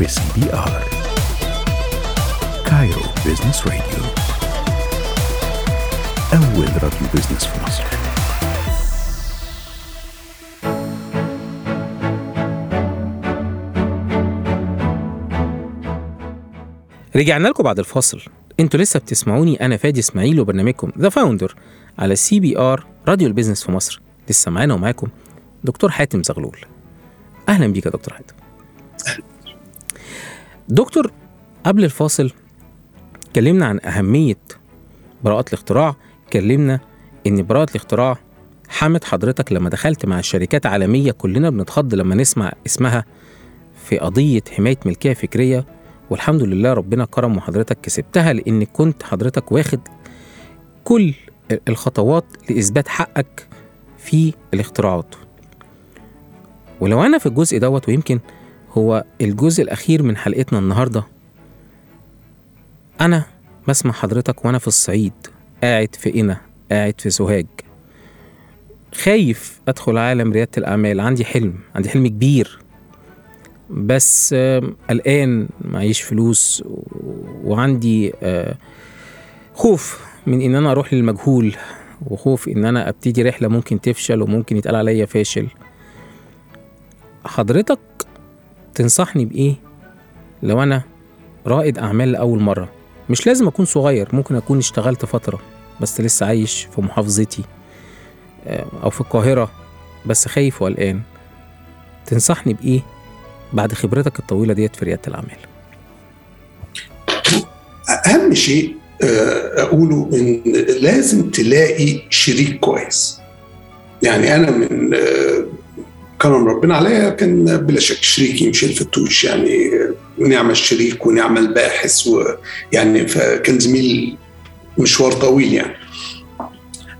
في CBR Cairo Business Radio أول راديو business في مصر. رجعنا لكم بعد الفاصل. أنتوا لسه بتسمعوني أنا فادي إسماعيل وبرنامجكم The Founder على CBR راديو ال business في مصر. لسه معانا ومعاكم دكتور حاتم زغلول. أهلا بيك يا دكتور حاتم. دكتور قبل الفاصل اتكلمنا عن أهمية براءة الاختراع. اتكلمنا إن براءة الاختراع حمت حضرتك لما دخلت مع شركات عالمية. كلنا بنتخض لما نسمع اسمها في قضية حماية ملكية فكرية والحمد لله ربنا كرم وحضرتك كسبتها لأن كنت حضرتك واخد كل الخطوات لإثبات حقك في الاختراعات. ولو أنا في الجزء دوت ويمكن هو الجزء الأخير من حلقتنا النهارده. أنا بسمع حضرتك وأنا في الصعيد قاعد في قنا قاعد في سوهاج. خايف أدخل عالم ريادة الأعمال عندي حلم عندي حلم كبير. بس قلقان معيش فلوس وعندي آه، خوف من إن أنا أروح للمجهول وخوف إن أنا أبتدي رحلة ممكن تفشل وممكن يتقال عليا فاشل. حضرتك تنصحني بإيه؟ لو أنا رائد أعمال لأول مرة مش لازم أكون صغير ممكن أكون اشتغلت فترة بس لسه عايش في محافظتي آه، أو في القاهرة بس خايف وقلقان. تنصحني بإيه بعد خبرتك الطويلة ديت في ريادة الأعمال؟ أهم شيء آه، أقوله إن لازم تلاقي شريك كويس. يعني أنا من آه، كرم ربنا عليا كان بلا شك شريكي ميشيل فتوش يعني آه، نعم الشريك ونعم الباحث ويعني فكان زميل مشوار طويل يعني.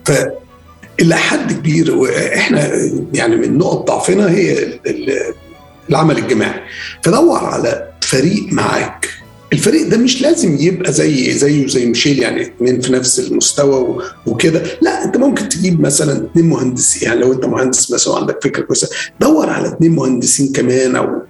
ف إلى حد كبير وإحنا يعني من نقط ضعفنا هي ال- ال- العمل الجماعي. فدور على فريق معاك. الفريق ده مش لازم يبقى زي زيه زي ميشيل يعني اتنين في نفس المستوى وكده. لا انت ممكن تجيب مثلا اتنين مهندسين. يعني لو انت مهندس مثلا عندك فكرة كويسة دور على اتنين مهندسين كمان أو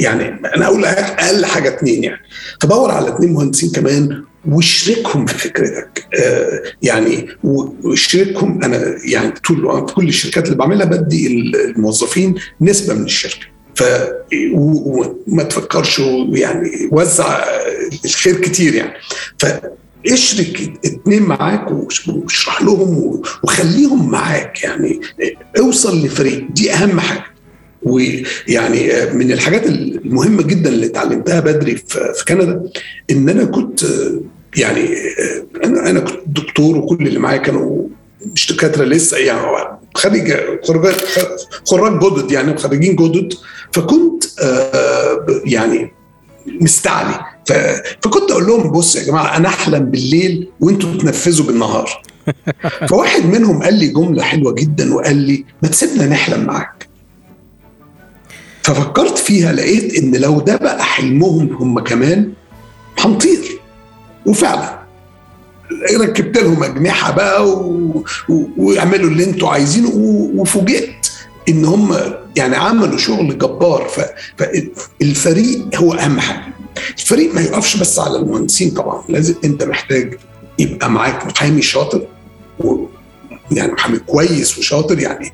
يعني أنا أقول أقل حاجة اتنين يعني. فدور على اتنين مهندسين كمان واشركهم في فكرتك. آه يعني واشركهم. أنا يعني طول في كل الشركات اللي بعملها بدي الموظفين نسبة من الشركة. وما تفكرش يعني وزع الخير كتير يعني. فاشرك اتنين معاك واشرح لهم وخليهم معاك يعني. اوصل لفريق دي اهم حاجة. ويعني من الحاجات المهمة جدا اللي اتعلمتها بدري في في كندا ان أنا كنت يعني أنا أنا كنت دكتور وكل اللي معايا كانوا مش دكاترة لسه يعني خريج خراج جدد يعني خريجين جدد. فكنت آه، يعني مستعلي. فكنت أقول لهم بص يا جماعة أنا أحلم بالليل وأنتوا تنفذوا بالنهار. فواحد منهم قال لي جملة حلوة جدا وقال لي ما تسيبنا نحلم معاك. ففكرت فيها لقيت إن لو ده بقى حلمهم هم كمان هنطير. وفعلا. ركبت لهم أجنحة بقى و... و... ويعملوا اللي أنتوا عايزينه و... وفوجئت إن هم يعني عملوا شغل جبار. ف... فالفريق هو أهم حاجة. الفريق ما يقفش بس على المهندسين طبعا. لازم أنت محتاج يبقى معاك محامي شاطر و... يعني محامي كويس وشاطر يعني.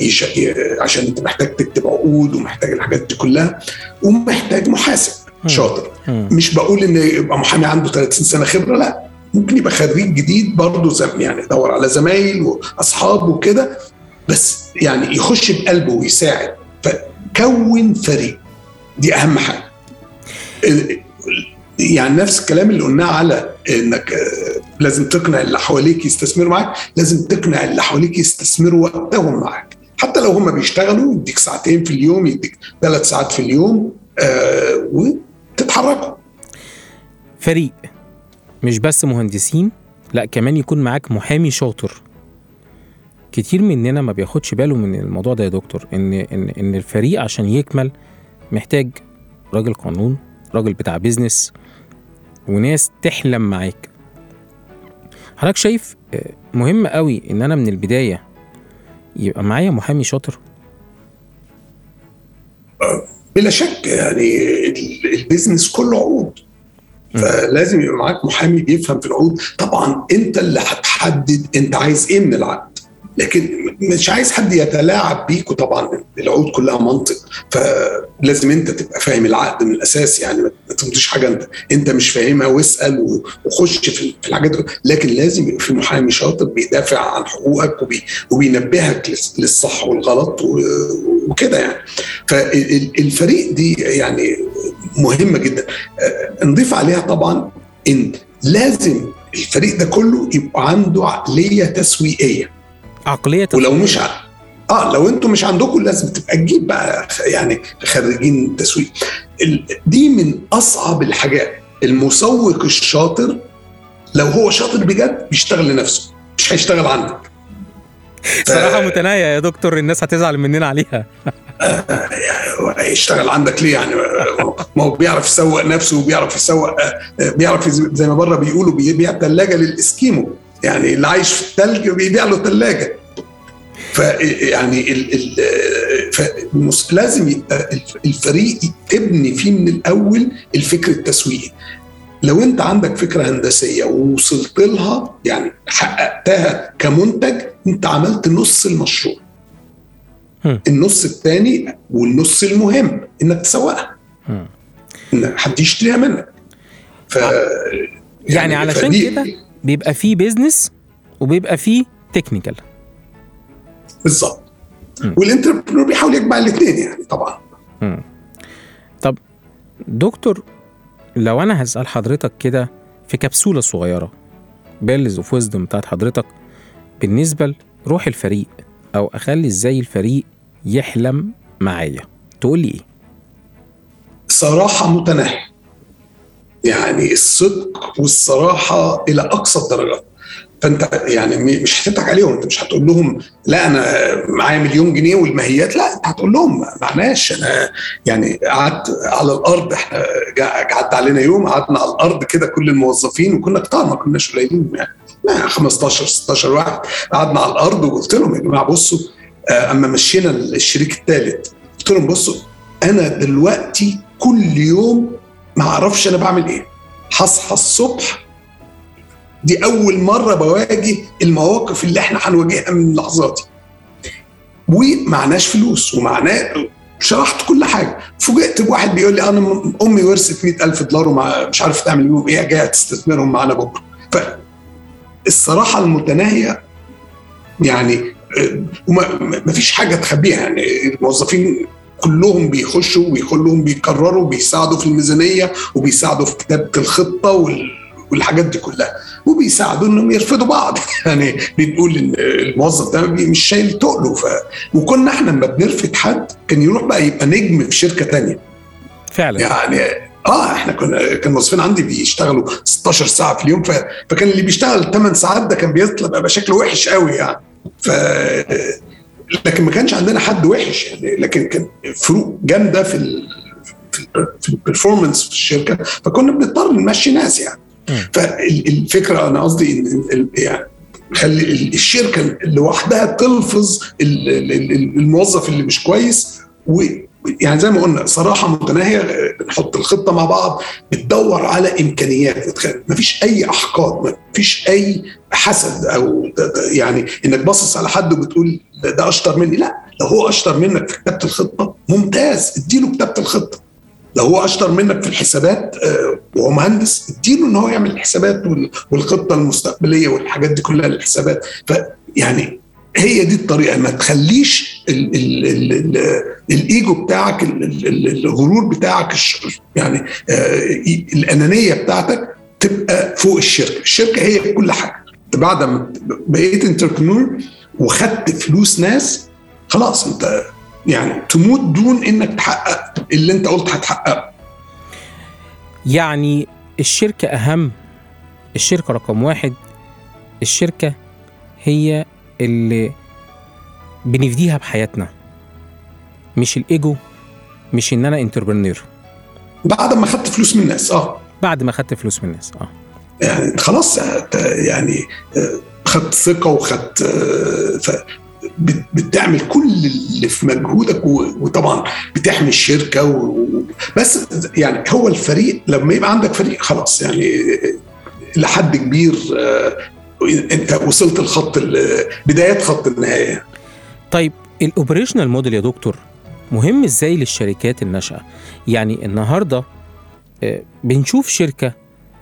يش... ي... عشان أنت محتاج تكتب عقود ومحتاج الحاجات دي كلها ومحتاج محاسب شاطر. مش بقول إن يبقى محامي عنده 30 سنة خبرة لا. ممكن يبقى خريج جديد برضه زم يعني دور على زمايل واصحاب وكده بس يعني يخش بقلبه ويساعد. فكون فريق دي أهم حاجة. يعني نفس الكلام اللي قلناه على إنك آه، لازم تقنع اللي حواليك يستثمروا معاك لازم تقنع اللي حواليك يستثمروا وقتهم معاك. حتى لو هم بيشتغلوا يديك ساعتين في اليوم يديك ثلاث ساعات في اليوم آه وتتحركوا. فريق. مش بس مهندسين لا كمان يكون معاك محامي شاطر. كتير مننا ما بياخدش باله من الموضوع ده يا دكتور إن إن إن الفريق عشان يكمل محتاج راجل قانون راجل بتاع بيزنس وناس تحلم معاك. حضرتك شايف آه، مهم قوي إن أنا من البداية يبقى معايا محامي شاطر؟ بلا شك يعني ال- البيزنس كله عقود فلازم يبقى معاك محامي بيفهم في العقود. طبعا أنت اللي هتحدد أنت عايز إيه من العقد. لكن مش عايز حد يتلاعب بيك وطبعا العقود كلها منطق. فلازم أنت تبقى فاهم العقد من الأساس يعني. ما تمضيش حاجة أنت. أنت مش فاهمها واسأل وخش في الحاجات. لكن لازم يبقى في محامي شاطر بيدافع عن حقوقك وبي وبينبهك للصح والغلط وكده يعني. فالفريق دي يعني مهمة جدا. آه، نضيف عليها طبعا إن لازم الفريق ده كله يبقى عنده عقلية تسويقية. عقلية ولو مش ع... آه لو أنتم مش عندكم لازم تبقى تجيب بقى يعني خريجين تسويق. دي من أصعب الحاجات. المسوق الشاطر لو هو شاطر بجد بيشتغل لنفسه مش هيشتغل عندك. صراحة متناهية يا دكتور الناس هتزعل مننا عليها. هيشتغل عندك ليه يعني؟ ما هو بيعرف يسوق نفسه وبيعرف يسوق بيعرف يز- زي ما بره بيقولوا بيبيع ثلاجه للإسكيمو. يعني اللي عايش في الثلج بيبيع له ثلاجه فيعني ال ال فالمس- لازم يبقى الف- الفريق تبني فيه من الأول الفكر التسويقي. لو انت عندك فكرة هندسية ووصلت لها يعني حققتها كمنتج انت عملت نص المشروع. النص الثاني والنص المهم انك تسوقها. إن حد يشتريها منك. ف يعني علشان فدي- كده بيبقى فيه business وبيبقى فيه technical بالظبط. وال entrepreneur بيحاول يجمع الاثنين يعني طبعا. طب دكتور لو أنا هسأل حضرتك كده في كبسولة صغيرة بيلز أوف ويزدم بتاعت حضرتك بالنسبة لروح الفريق أو أخلي إزاي الفريق يحلم معايا تقول لي إيه؟ صراحة متناهيه يعني الصدق والصراحة إلى أقصى الدرجات. فأنت يعني مش هتضحك عليهم أنت مش هتقول لهم لا أنا معايا مليون جنيه والماهيات لا أنت هتقول لهم معناش. أنا يعني قعدت على الأرض إحنا قعدت علينا يوم قعدنا على الأرض كده كل الموظفين وكنا كتار ما كناش قليلين يعني. ما 15 16 واحد قعدنا على الأرض وقلت لهم يا جماعة بصوا آه، أما مشينا الشريك الثالث قلت لهم بصوا أنا دلوقتي كل يوم ما أعرفش أنا بعمل إيه. هصحى الصبح دي أول مرة بواجه المواقف اللي إحنا هنواجهها من اللحظات دي. ومعناش فلوس ومعناه شرحت كل حاجة. فوجئت بواحد بيقول لي أنا أمي ورثت 100000 دولار ومش عارف تعمل بيهم إيه جاية تستثمرهم معانا بكرة. فالصراحه المتناهية يعني وما ما فيش حاجة تخبيها يعني. الموظفين كلهم بيخشوا وكلهم بيكرروا بيساعدوا في الميزانية وبيساعدوا في كتابه الخطة وال والحاجات دي كلها. وبيساعدوا إنهم يرفضوا بعض. يعني بنقول الموظف ده مش شايل تقله. ف... وكنا إحنا لما بنرفض حد كان يروح بقى يبقى نجم في شركة تانية. فعلا. يعني آه إحنا كنا كان الموظفين عندي بيشتغلوا 16 ساعة في اليوم. ف... فكان اللي بيشتغل 8 ساعات ده كان بيطلع بقى شكله وحش قوي يعني. ف لكن ما كانش عندنا حد وحش يعني. لكن كان فروق جامدة في ال... في, ال... في البرفورمانس في الشركة. فكنا بنضطر نمشي ناس يعني. فالفكرة أنا قصدي إن يعني خلي ال- الشركة لوحدها تلفظ ال- ال- ال- الموظف اللي مش كويس ويعني زي ما قلنا صراحة متناهية نحط الخطة مع بعض بتدور على إمكانيات. ما فيش أي أحقاد ما فيش أي حسد أو يعني إنك باصص على حد وبتقول ده, ده أشطر مني. لا لو هو أشطر منك في كتابة الخطة ممتاز اديله كتابة الخطة. لو هو أشطر منك في الحسابات آه، وهو مهندس اديله إن هو يعمل الحسابات وال- والخطة المستقبلية والحاجات دي كلها للحسابات. فيعني هي دي الطريقة ما تخليش ال ال ال ال الإيجو بتاعك ال ال ال الغرور بتاعك يعني آه الأنانية بتاعتك تبقى فوق الشركة، الشركة هي كل حاجة. بعد ما بقيت entrepreneur وخدت فلوس ناس خلاص أنت يعني تموت دون إنك تحقق اللي أنت قلت هتحققه. يعني الشركة أهم الشركة رقم واحد الشركة هي اللي بنفديها بحياتنا مش الإيجو مش إن أنا entrepreneur بعد ما خدت فلوس من الناس آه. بعد ما خدت فلوس من الناس آه. يعني خلاص يعني آه، خدت ثقة وخدت آه، بتعمل كل اللي في مجهودك وطبعا بتحمي الشركة و... بس يعني هو الفريق لما يبقى عندك فريق خلاص يعني لحد كبير آه، إنت وصلت الخط ال- بدايات خط النهاية. طيب الاوبريشنال موديل يا دكتور مهم إزاي للشركات الناشئة؟ يعني النهارده آه، بنشوف شركة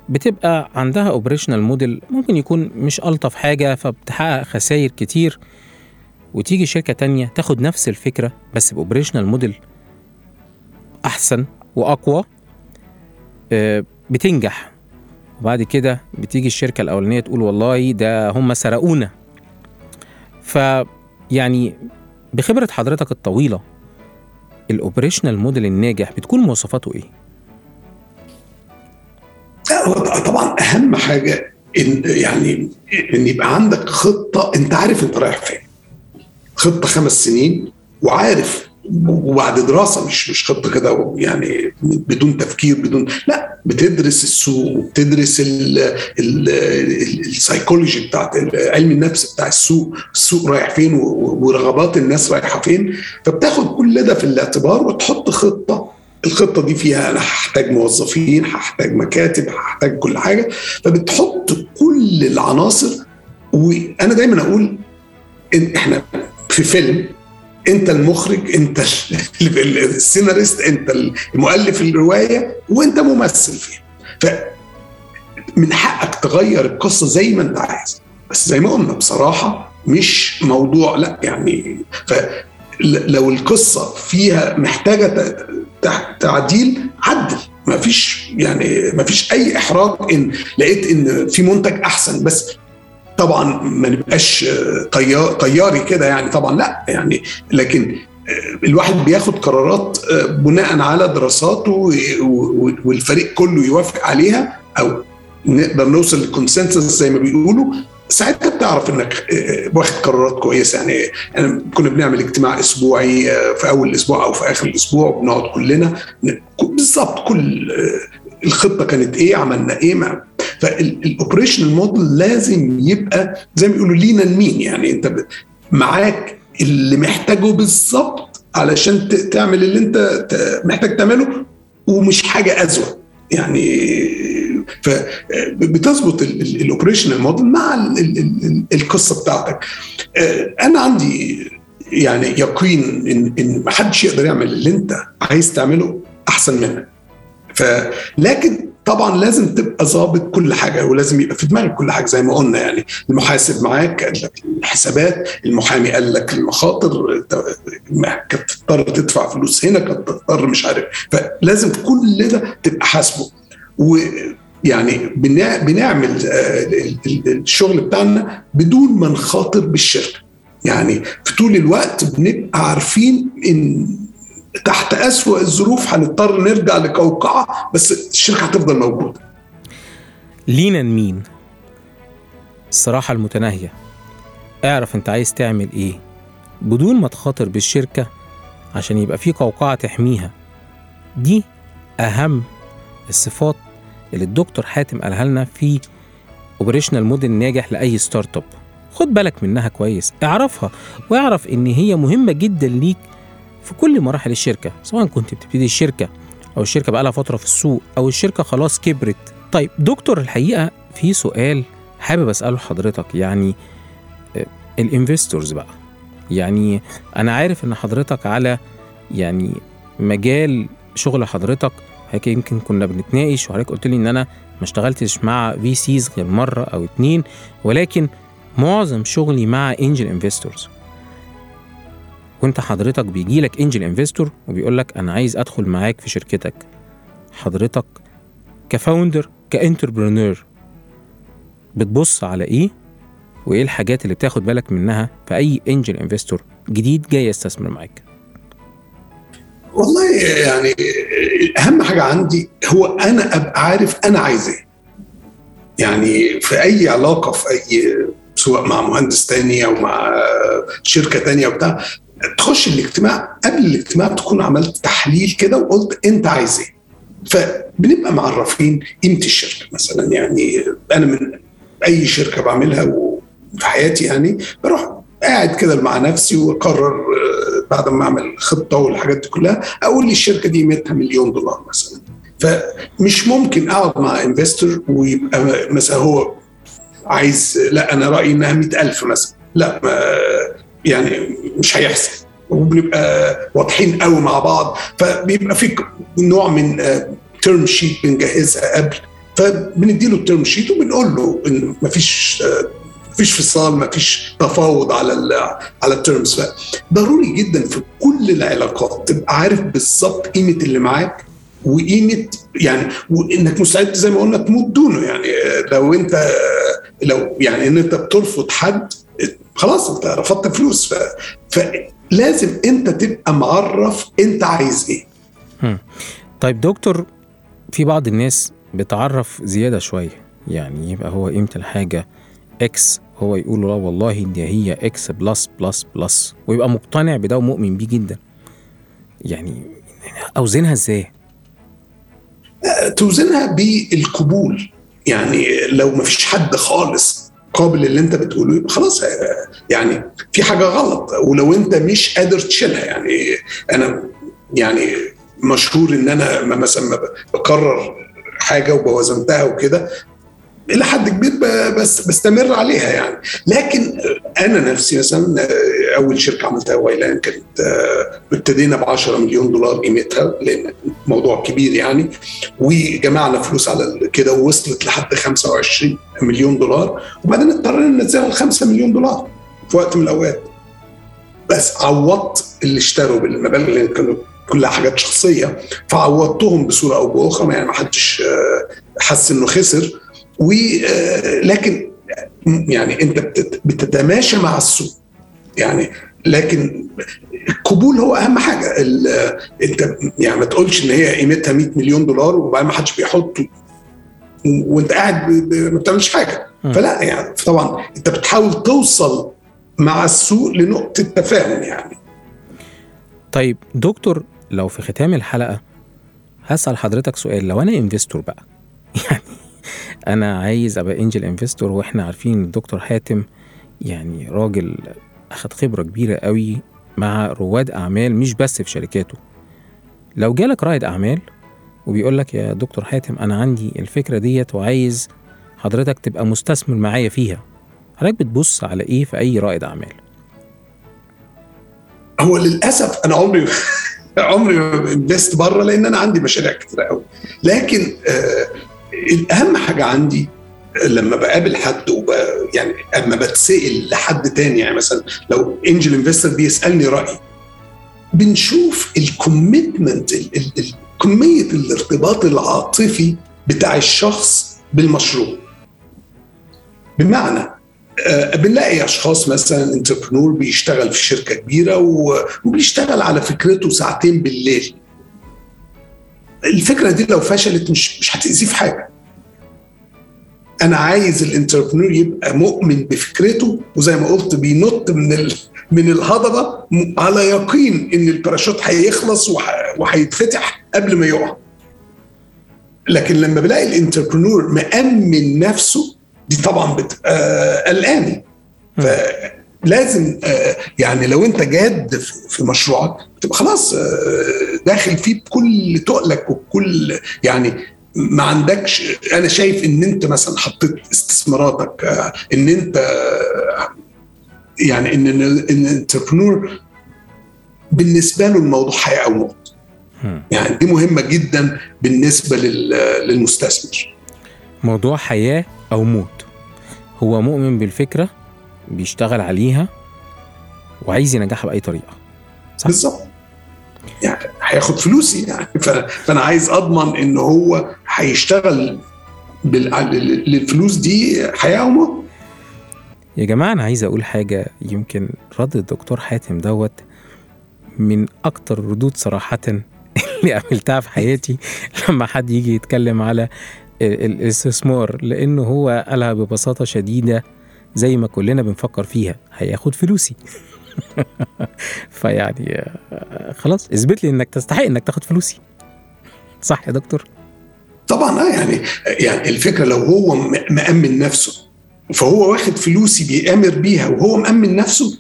بتبقى عندها operational model ممكن يكون مش ألطف حاجة فبتحقق خسائر كتير وتيجي شركة تانية تاخد نفس الفكرة بس ب operational model أحسن وأقوى آه، بتنجح. وبعد كده بتيجي الشركة الأولانية تقول والله ده هم سرقونا. ف يعني بخبرة حضرتك الطويلة ال operational model الناجح بتكون مواصفاته إيه؟ هو طبعا أهم حاجة إن يعني إن يبقى عندك خطة أنت عارف أنت رايح فين. خطة خمس سنين وعارف وبعد دراسة مش مش خطة كده يعني بدون تفكير بدون لا بتدرس السوق بتدرس السايكولوجي بتاعت علم النفس بتاع السوق السوق رايح فين ورغبات الناس رايحة فين؟ فبتاخد كل ده في الاعتبار وتحط خطة. الخطة دي فيها أنا هحتاج موظفين هحتاج مكاتب هحتاج كل حاجة. فبتحط كل العناصر وأنا دايما أقول إن إحنا في فيلم انت المخرج انت ال- السيناريست انت المؤلف الرواية وانت ممثل فيها. ف من حقك تغير القصة زي ما انت عايز. بس زي ما قلنا بصراحة مش موضوع لا يعني فلو القصة فيها محتاجة تعديل عدل. ما فيش يعني ما فيش أي إحراج إن لقيت إن في منتج أحسن. بس طبعا ما نبقاش طيار طياري كده يعني طبعا لا يعني لكن الواحد بياخد قرارات بناء على دراسات و- و- والفريق كله يوافق عليها أو نقدر نوصل لل consensus زي ما بيقولوا ساعتها بتعرف إنك واخد قرارات كويسة. يعني كنا بنعمل اجتماع أسبوعي في أول الأسبوع أو في آخر الأسبوع وبنقعد كلنا بالظبط كل الخطة كانت إيه عملنا إيه فال operational model لازم يبقى زي ما بيقولوا lean and mean يعني انت معاك اللي محتاجه بالظبط علشان تعمل اللي انت محتاج تعمله ومش حاجة ازود يعني فبتظبط الاوبريشنال موديل مع ال- ال- ال- القصة بتاعتك. آه، أنا عندي يعني يقين ان إن ما حدش يقدر يعمل اللي انت عايز تعمله أحسن منك. ف لكن طبعا لازم تبقى ظابط كل حاجة ولازم يبقى في دماغك كل حاجة زي ما قلنا يعني. المحاسب معاك قال لك الحسابات المحامي قال لك المخاطر كانت تضطر تدفع فلوس هنا كانت تضطر مش عارف. فلازم كل ده تبقى حاسبه. ويعني بنع- بنعمل آه، ال- ال- الشغل بتاعنا بدون ما نخاطر بالشركة. يعني في طول الوقت بنبقى عارفين إن تحت أسوأ الظروف هنضطر نرجع لقوقعة بس الشركة هتفضل موجودة. لينا مين؟ الصراحة المتناهية. اعرف انت عايز تعمل إيه. بدون ما تخاطر بالشركة عشان يبقى في قوقعة تحميها. دي أهم الصفات اللي الدكتور حاتم قالها لنا في operational model ناجح لأي startup خد بالك منها كويس. اعرفها. واعرف إن هي مهمة جدا ليك في كل مراحل الشركة سواء كنت بتبتدي الشركة أو الشركة بقالها فترة في السوق أو الشركة خلاص كبرت. طيب دكتور الحقيقة في سؤال حابب أسأله لحضرتك يعني ال investors بقى. يعني أنا عارف إن حضرتك على يعني مجال شغل حضرتك هيك يمكن كنا بنتناقش وحضرتك قلت لي إن أنا ما اشتغلتش مع VCs غير مرة أو اتنين ولكن معظم شغلي مع angel investors وانت حضرتك بيجي لك angel investor وبيقول لك أنا عايز أدخل معاك في شركتك. حضرتك ك founder ك entrepreneur بتبص على إيه؟ وإيه الحاجات اللي بتاخد بالك منها في أي angel investor جديد جاي يستثمر معاك؟ والله يعني أهم حاجة عندي هو أنا أبقى عارف أنا عايز إيه. يعني في أي علاقة في أي سواء مع مهندس تاني أو مع شركة تانية وبتاع تخش الاجتماع قبل الاجتماع تكون عملت تحليل كده وقلت أنت عايز إيه. فبنبقى معرفين قيمة الشركة مثلا يعني أنا من أي شركة بعملها في حياتي يعني بروح قاعد كده مع نفسي وأقرر آه، بعد ما أعمل خطة والحاجات دي كلها أقول لي الشركة دي قيمتها مليون دولار مثلا. فمش ممكن أقعد مع انفستور ويبقى مثلا هو عايز لا أنا رأيي إنها 100000 مثلا. لا يعني مش هيحصل. وبنبقى واضحين قوي مع بعض. فبيبقى في نوع من term sheet بنجهزها قبل. فبنديله ال term sheet وبنقول له إن مفيش مفيش فصال مفيش تفاوض على على ال terms ضروري جدا في كل العلاقات تبقى عارف بالظبط قيمة اللي معاك وقيمة يعني وإنك مستعد زي ما قلنا تموت دونه. يعني لو أنت لو يعني إن أنت بترفض حد خلاص انت رفضت فلوس ف... فلازم انت تبقى معرف انت عايز إيه. طيب دكتور في بعض الناس بتعرف زيادة شوية. يعني يبقى هو قيمة الحاجة X هو يقول لا والله دي هي X plus plus plus ويبقى مقتنع بده ومؤمن بيه جدا. يعني أوزنها إزاي؟ توزنها بالقبول. يعني لو ما فيش حد خالص قابل اللي انت بتقوله يبقى خلاص يعني في حاجة غلط. ولو انت مش قادر تشيلها يعني أنا يعني مشهور إن أنا مثلا بقرر حاجة وبوزنتها وكده إلى حد كبير بس بستمر عليها يعني. لكن أنا نفسي مثلا أول شركة عملتها وايلان كانت ابتدينا ب 10 مليون دولار قيمتها لأن موضوع كبير يعني. وجمعنا فلوس على كده ووصلت لحد 25 مليون دولار. وبعدين اضطرينا ننزلها ل 5 مليون دولار في وقت من الأوقات. بس عوضت اللي اشتروا بالمبالغ اللي كانوا كلها حاجات شخصية. فعوضتهم بصورة أو باخرى يعني ما حدش حس إنه خسر. ولكن يعني انت بتتماشى مع السوق يعني لكن القبول هو أهم حاجة. انت يعني ما تقولش إن هي قيمتها 100 مليون دولار وبعدين ما حدش بيحط وانت قاعد ما بتعملش حاجة. فلا يعني طبعا انت بتحاول توصل مع السوق لنقطة تفاهم يعني. طيب دكتور لو في ختام الحلقة هسأل حضرتك سؤال. لو أنا انفستور بقى يعني أنا عايز أبقى انجل انفستور وإحنا عارفين الدكتور حاتم يعني راجل أخد خبرة كبيرة قوي مع رواد أعمال مش بس في شركاته. لو جالك رائد أعمال وبيقول لك يا دكتور حاتم أنا عندي الفكرة ديت وعايز حضرتك تبقى مستثمر معايا فيها حضرتك بتبص على إيه في أي رائد أعمال؟ هو للأسف أنا عمري عمري invest بره لأن أنا عندي مشاريع كتير قوي. لكن آه الأهم حاجة عندي لما بقابل حد وب... يعني أما بتسأل لحد تاني يعني مثلا لو angel investor بيسألني رأيي بنشوف ال commitment كمية الارتباط العاطفي بتاع الشخص بالمشروع. بمعنى آه بنلاقي أشخاص مثلا entrepreneur بيشتغل في شركة كبيرة وبيشتغل على فكرته ساعتين بالليل. الفكرة دي لو فشلت مش مش هتأذيه في حاجة. أنا عايز ال entrepreneur يبقى مؤمن بفكرته وزي ما قلت بينط من ال... من الهضبة على يقين إن الباراشوت هيخلص وهيتفتح قبل ما يقع. لكن لما بلاقي ال entrepreneur مأمن نفسه دي طبعا بتبقى قلقاني. فلازم يعني لو أنت جاد في مشروعك تبقى خلاص داخل فيه بكل تقلك وبكل يعني ما عندكش أنا شايف إن أنت مثلا حطيت استثماراتك إن أنت يعني إن إن الانتربرنور بالنسبة له الموضوع حياة أو موت. يعني دي مهمة جدا بالنسبة للمستثمر. موضوع حياة أو موت. هو مؤمن بالفكرة بيشتغل عليها وعايز ينجحها بأي طريقة. صح؟ بالظبط. يعني هياخد فلوسي يعني. فأنا عايز أضمن إن هو هيشتغل للفلوس دي حياة وموت يا جماعة أنا عايز أقول حاجة. يمكن رد الدكتور حاتم دوت من أكتر ردود صراحة اللي قابلتها في حياتي لما حد يجي يتكلم على الاستثمار. لأنه هو قالها ببساطة شديدة زي ما كلنا بنفكر فيها. هياخد فلوسي. فيعني خلاص اثبت لي إنك تستحق إنك تاخد فلوسي. صح يا دكتور؟ طبعا آه يعني يعني الفكرة لو هو مأمن نفسه فهو واخد فلوسي بيأمر بيها وهو مأمن نفسه؟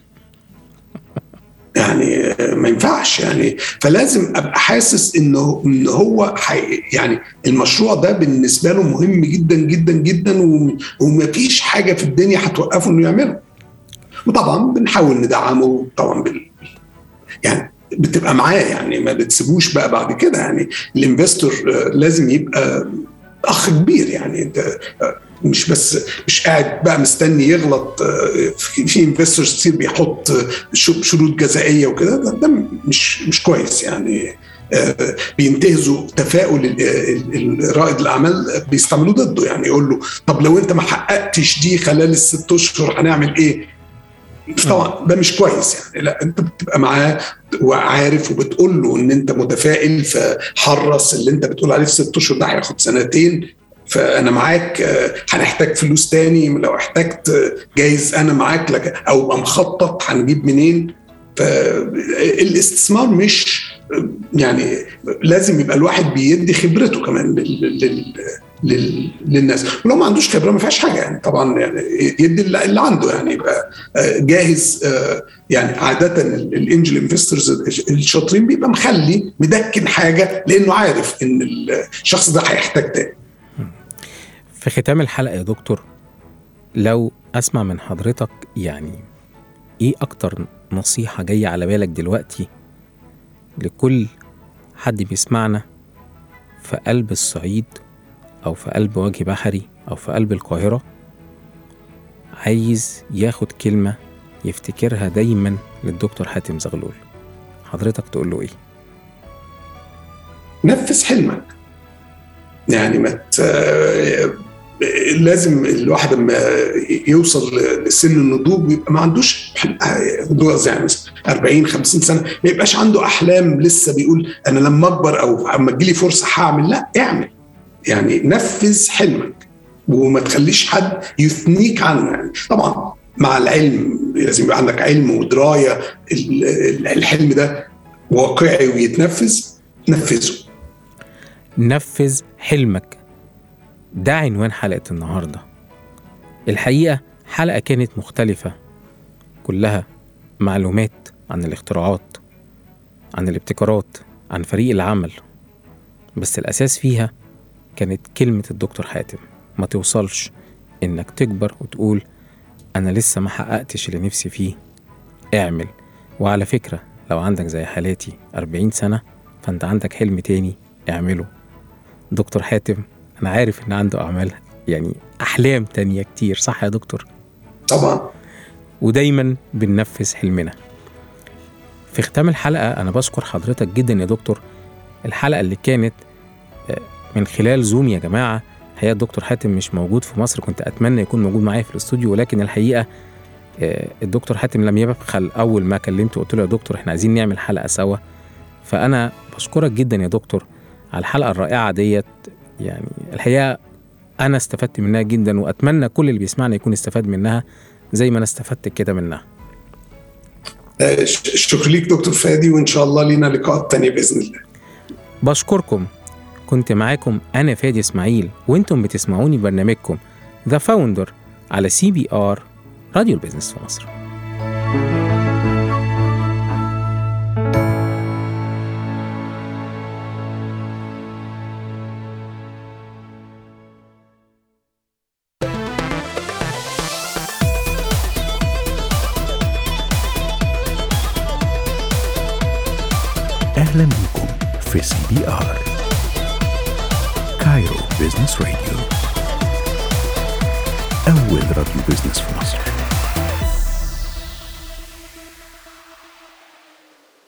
يعني ما ينفعش يعني. فلازم أبقى حاسس انه إن هو يعني المشروع ده بالنسبة له مهم جدا جدا جدا ومفيش حاجة في الدنيا هتوقفه إنه يعمله. وطبعا بنحاول ندعمه طبعا بال يعني بتبقى معاه يعني ما بتسيبوش بقى بعد كده يعني الانفستور لازم يبقى أخ كبير يعني أنت مش بس مش قاعد بقى مستني يغلط في انفستورز كتير بيحط شروط جزائية وكده ده, ده مش مش كويس يعني بينتهزوا تفاؤل رائد الأعمال بيستعملوه ضده يعني يقول له طب لو أنت ما حققتش دي خلال الست أشهر هنعمل إيه؟ طبعا. ده مش كويس يعني. لا انت بتبقى معاه وعارف وبتقول له ان انت متفائل فحرص اللي انت بتقول عليه في ست أشهر ده هياخد سنتين. فأنا معاك هنحتاج فلوس تاني. لو احتجت جايز أنا معاك. لك أو أبقى مخطط هنجيب منين؟ فالاستثمار مش يعني لازم يبقى الواحد بيدي خبرته كمان لل للناس. ولو ما عندوش خبرة ما فيهاش حاجة. يعني طبعا يعني يدي اللي عنده. يعني يبقى جاهز يعني عادة الإنجل انفسترز الشاطرين بيبقى مخلي مدكن حاجة لأنه عارف إن الشخص ده هيحتاج تاني. في ختام الحلقة يا دكتور لو أسمع من حضرتك يعني إيه أكتر نصيحة جاية على بالك دلوقتي لكل حد بيسمعنا في قلب الصعيد؟ أو في قلب وجه بحري أو في قلب القاهرة عايز ياخد كلمة يفتكرها دايما للدكتور حاتم زغلول حضرتك تقول له إيه؟ نفذ حلمك يعني ما. لازم الواحد لما يوصل لسن النضوج يبقى ما عندوش يعني 40 50 سنة ما يبقاش عنده أحلام لسه بيقول أنا لما أكبر أو أما تجيلي فرصة هعمل لا اعمل يعني نفذ حلمك وما تخليش حد يثنيك عنه. يعني طبعا مع العلم لازم يبقى عندك علم ودراية الحلم ده واقعي ويتنفذ نفذه. نفذ حلمك. ده عنوان حلقة النهاردة. الحقيقة حلقة كانت مختلفة. كلها معلومات عن الاختراعات عن الابتكارات عن فريق العمل. بس الأساس فيها كانت كلمة الدكتور حاتم. ما توصلش إنك تكبر وتقول أنا لسه ما حققتش اللي نفسي فيه. اعمل. وعلى فكرة لو عندك زي حالاتي 40 سنة فأنت عندك حلم تاني اعمله. دكتور حاتم أنا عارف إن عنده أعمال يعني أحلام تانية كتير صح يا دكتور؟ طبعا. ودايما بننفذ حلمنا. في ختام الحلقة أنا بشكر حضرتك جدا يا دكتور. الحلقة اللي كانت من خلال زوم يا جماعة. الحقيقة الدكتور حاتم مش موجود في مصر كنت أتمنى يكون موجود معايا في الاستوديو ولكن الحقيقة الدكتور حاتم لم يبخل أول ما كلمته قلت له يا دكتور إحنا عايزين نعمل حلقة سوا. فأنا بشكرك جدا يا دكتور على الحلقة الرائعة ديت. يعني الحقيقة أنا استفدت منها جدا وأتمنى كل اللي بيسمعنا يكون استفاد منها زي ما أنا استفدت كده منها. شكرا ليك دكتور فادي وإن شاء الله لينا لقاءات تانية بإذن الله. بشكركم. كنت معاكم أنا فادي إسماعيل وأنتم بتسمعوني برنامجكم The Founder على CBR راديو ال business في مصر.